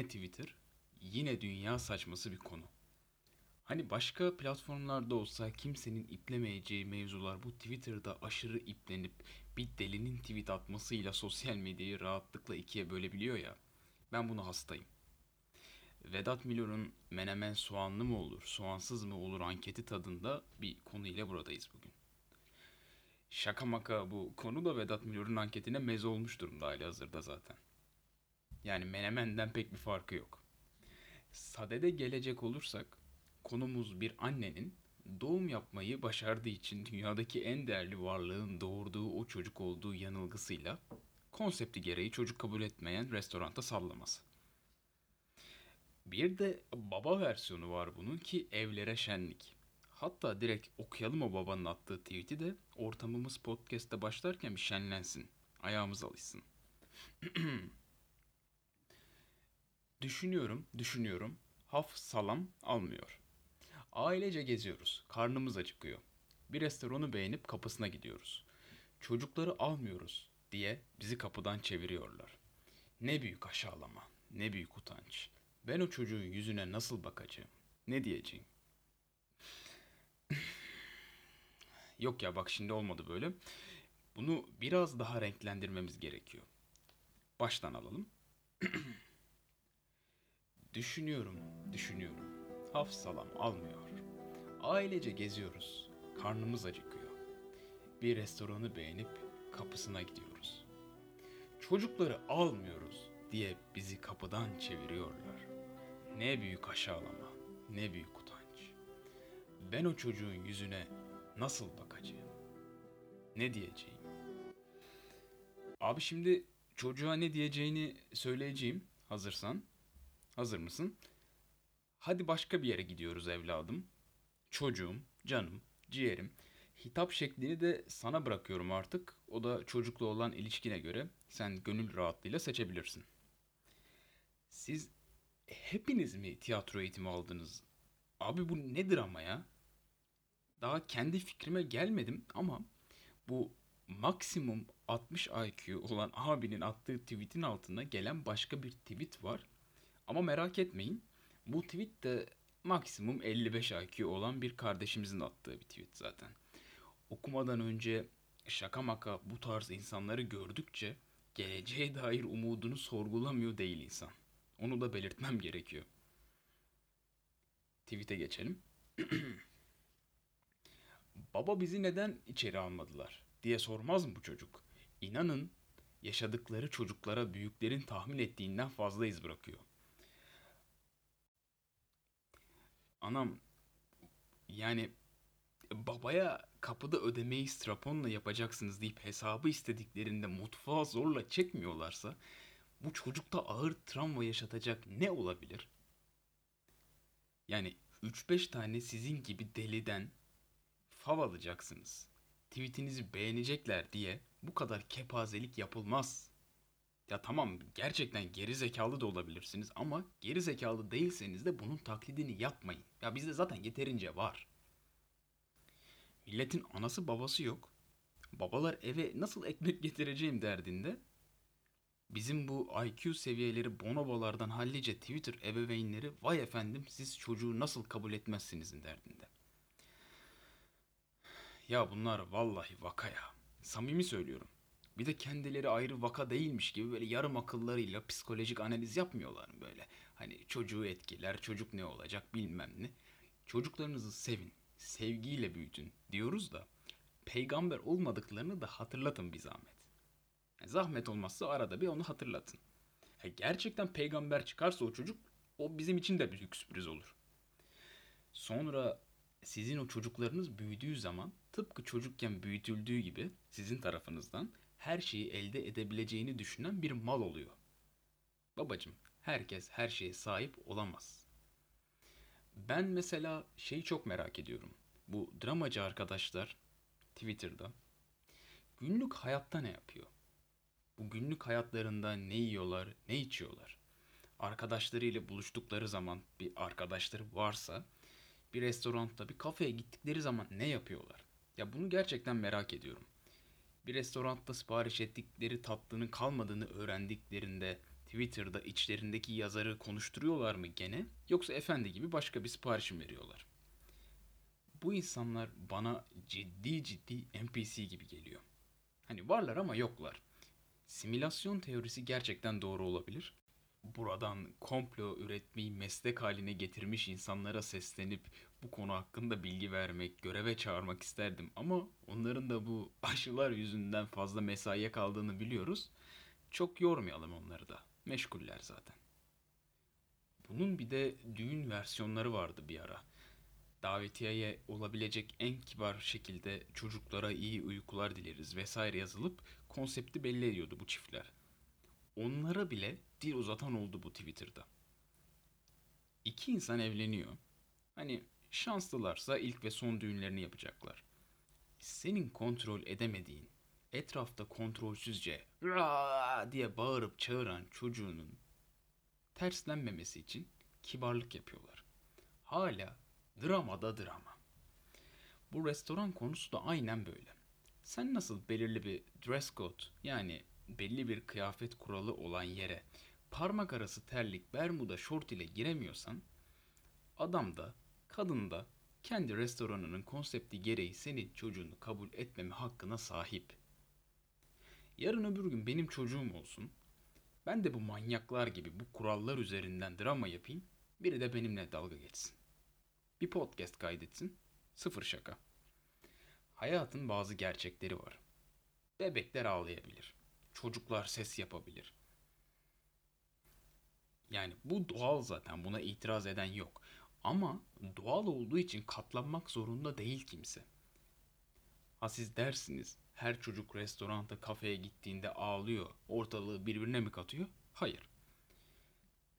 Yine Twitter, yine dünya saçması bir konu. Hani başka platformlarda olsa kimsenin iplemeyeceği mevzular bu Twitter'da aşırı iplenip bir delinin tweet atmasıyla sosyal medyayı rahatlıkla ikiye bölebiliyor ya. Ben bunu hastayım. Vedat Milor'un menemen soğanlı mı olur, soğansız mı olur anketi tadında bir konuyla buradayız bugün. Şaka maka bu konu da Vedat Milor'un anketine meze olmuş durumda hali hazırda zaten. Yani menemenden pek bir farkı yok. Sadede gelecek olursak konumuz bir annenin doğum yapmayı başardığı için dünyadaki en değerli varlığın doğurduğu o çocuk olduğu yanılgısıyla konsepti gereği çocuk kabul etmeyen restoranta sallaması. Bir de baba versiyonu var bunun ki evlere şenlik. Hatta direkt okuyalım o babanın attığı tweet'i de ortamımız podcast'te başlarken bir şenlensin. Ayağımız alışsın. düşünüyorum, düşünüyorum. Haf salam almıyor. Ailece geziyoruz. Karnımız acıkıyor. Bir restoranı beğenip kapısına gidiyoruz. Çocukları almıyoruz diye bizi kapıdan çeviriyorlar. Ne büyük aşağılama, ne büyük utanç. Ben o çocuğun yüzüne nasıl bakacağım? Ne diyeceğim? Yok ya bak şimdi olmadı böyle. Bunu biraz daha renklendirmemiz gerekiyor. Baştan alalım. düşünüyorum, düşünüyorum. Haf salam almıyor. Ailece geziyoruz. Karnımız acıkıyor. Bir restoranı beğenip kapısına gidiyoruz. Çocukları almıyoruz diye bizi kapıdan çeviriyorlar. Ne büyük aşağılama, ne büyük utanç. Ben o çocuğun yüzüne nasıl bakacağım? Ne diyeceğim? Abi şimdi çocuğa ne diyeceğini söyleyeceğim hazırsan. Hazır mısın? Hadi başka bir yere gidiyoruz evladım. Çocuğum, canım, ciğerim. Hitap şeklini de sana bırakıyorum artık. O da çocukla olan ilişkine göre sen gönül rahatlığıyla seçebilirsin. Siz hepiniz mi tiyatro eğitimi aldınız? Abi bu nedir ama ya? Daha kendi fikrime gelmedim ama bu maksimum 60 IQ olan abinin attığı tweetin altına gelen başka bir tweet var. Ama merak etmeyin. Bu tweet de maksimum 55 IQ olan bir kardeşimizin attığı bir tweet zaten. Okumadan önce şaka maka bu tarz insanları gördükçe geleceğe dair umudunu sorgulamıyor değil insan. Onu da belirtmem gerekiyor. Tweet'e geçelim. Baba bizi neden içeri almadılar diye sormaz mı bu çocuk? İnanın yaşadıkları çocuklara büyüklerin tahmin ettiğinden fazla iz bırakıyor. Anam yani babaya kapıda ödemeyi straponla yapacaksınız deyip hesabı istediklerinde mutfağa zorla çekmiyorlarsa bu çocukta ağır travma yaşatacak ne olabilir? Yani 3-5 tane sizin gibi deliden fav alacaksınız. Tweetinizi beğenecekler diye bu kadar kepazelik yapılmaz. Ya tamam gerçekten geri zekalı da olabilirsiniz ama geri zekalı değilseniz de bunun taklidini yapmayın. Ya bizde zaten yeterince var. Milletin anası babası yok. Babalar eve nasıl ekmek getireceğim derdinde. Bizim bu IQ seviyeleri bonobolardan hallice Twitter ebeveynleri vay efendim siz çocuğu nasıl kabul etmezsinizin derdinde. Ya bunlar vallahi vaka ya. Samimi söylüyorum. Bir de kendileri ayrı vaka değilmiş gibi böyle yarım akıllarıyla psikolojik analiz yapmıyorlar mı böyle? Hani çocuğu etkiler, çocuk ne olacak bilmem ne. Çocuklarınızı sevin, sevgiyle büyütün diyoruz da peygamber olmadıklarını da hatırlatın bir zahmet. Zahmet olmazsa arada bir onu hatırlatın. gerçekten peygamber çıkarsa o çocuk o bizim için de büyük sürpriz olur. Sonra sizin o çocuklarınız büyüdüğü zaman tıpkı çocukken büyütüldüğü gibi sizin tarafınızdan her şeyi elde edebileceğini düşünen bir mal oluyor. Babacım, herkes her şeye sahip olamaz. Ben mesela şeyi çok merak ediyorum. Bu dramacı arkadaşlar Twitter'da günlük hayatta ne yapıyor? Bu günlük hayatlarında ne yiyorlar, ne içiyorlar? Arkadaşlarıyla buluştukları zaman bir arkadaşları varsa bir restoranda, bir kafeye gittikleri zaman ne yapıyorlar? Ya bunu gerçekten merak ediyorum. Bir restoranda sipariş ettikleri tatlının kalmadığını öğrendiklerinde Twitter'da içlerindeki yazarı konuşturuyorlar mı gene yoksa efendi gibi başka bir siparişim veriyorlar? Bu insanlar bana ciddi ciddi NPC gibi geliyor. Hani varlar ama yoklar. Simülasyon teorisi gerçekten doğru olabilir. Buradan komplo üretmeyi meslek haline getirmiş insanlara seslenip bu konu hakkında bilgi vermek, göreve çağırmak isterdim ama onların da bu aşılar yüzünden fazla mesaiye kaldığını biliyoruz. Çok yormayalım onları da. Meşguller zaten. Bunun bir de düğün versiyonları vardı bir ara. Davetiyeye olabilecek en kibar şekilde çocuklara iyi uykular dileriz vesaire yazılıp konsepti belli ediyordu bu çiftler. Onlara bile dil uzatan oldu bu Twitter'da. İki insan evleniyor. Hani şanslılarsa ilk ve son düğünlerini yapacaklar. Senin kontrol edemediğin, etrafta kontrolsüzce Raa! diye bağırıp çağıran çocuğunun terslenmemesi için kibarlık yapıyorlar. Hala dramada drama. Bu restoran konusu da aynen böyle. Sen nasıl belirli bir dress code yani belli bir kıyafet kuralı olan yere parmak arası terlik, bermuda, şort ile giremiyorsan adam da kadın da kendi restoranının konsepti gereği senin çocuğunu kabul etmeme hakkına sahip. Yarın öbür gün benim çocuğum olsun. Ben de bu manyaklar gibi bu kurallar üzerinden drama yapayım. Biri de benimle dalga geçsin. Bir podcast kaydetsin. Sıfır şaka. Hayatın bazı gerçekleri var. Bebekler ağlayabilir. Çocuklar ses yapabilir. Yani bu doğal zaten buna itiraz eden yok. Ama doğal olduğu için katlanmak zorunda değil kimse. Ha siz dersiniz her çocuk restoranta kafeye gittiğinde ağlıyor ortalığı birbirine mi katıyor? Hayır.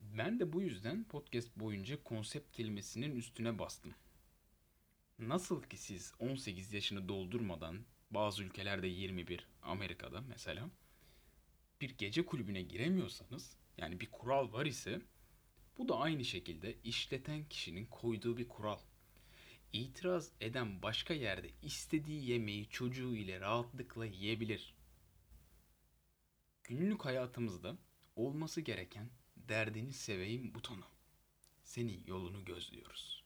Ben de bu yüzden podcast boyunca konsept kelimesinin üstüne bastım. Nasıl ki siz 18 yaşını doldurmadan bazı ülkelerde 21 Amerika'da mesela bir gece kulübüne giremiyorsanız yani bir kural var ise bu da aynı şekilde işleten kişinin koyduğu bir kural. İtiraz eden başka yerde istediği yemeği çocuğu ile rahatlıkla yiyebilir. Günlük hayatımızda olması gereken derdini seveyim butonu. Senin yolunu gözlüyoruz.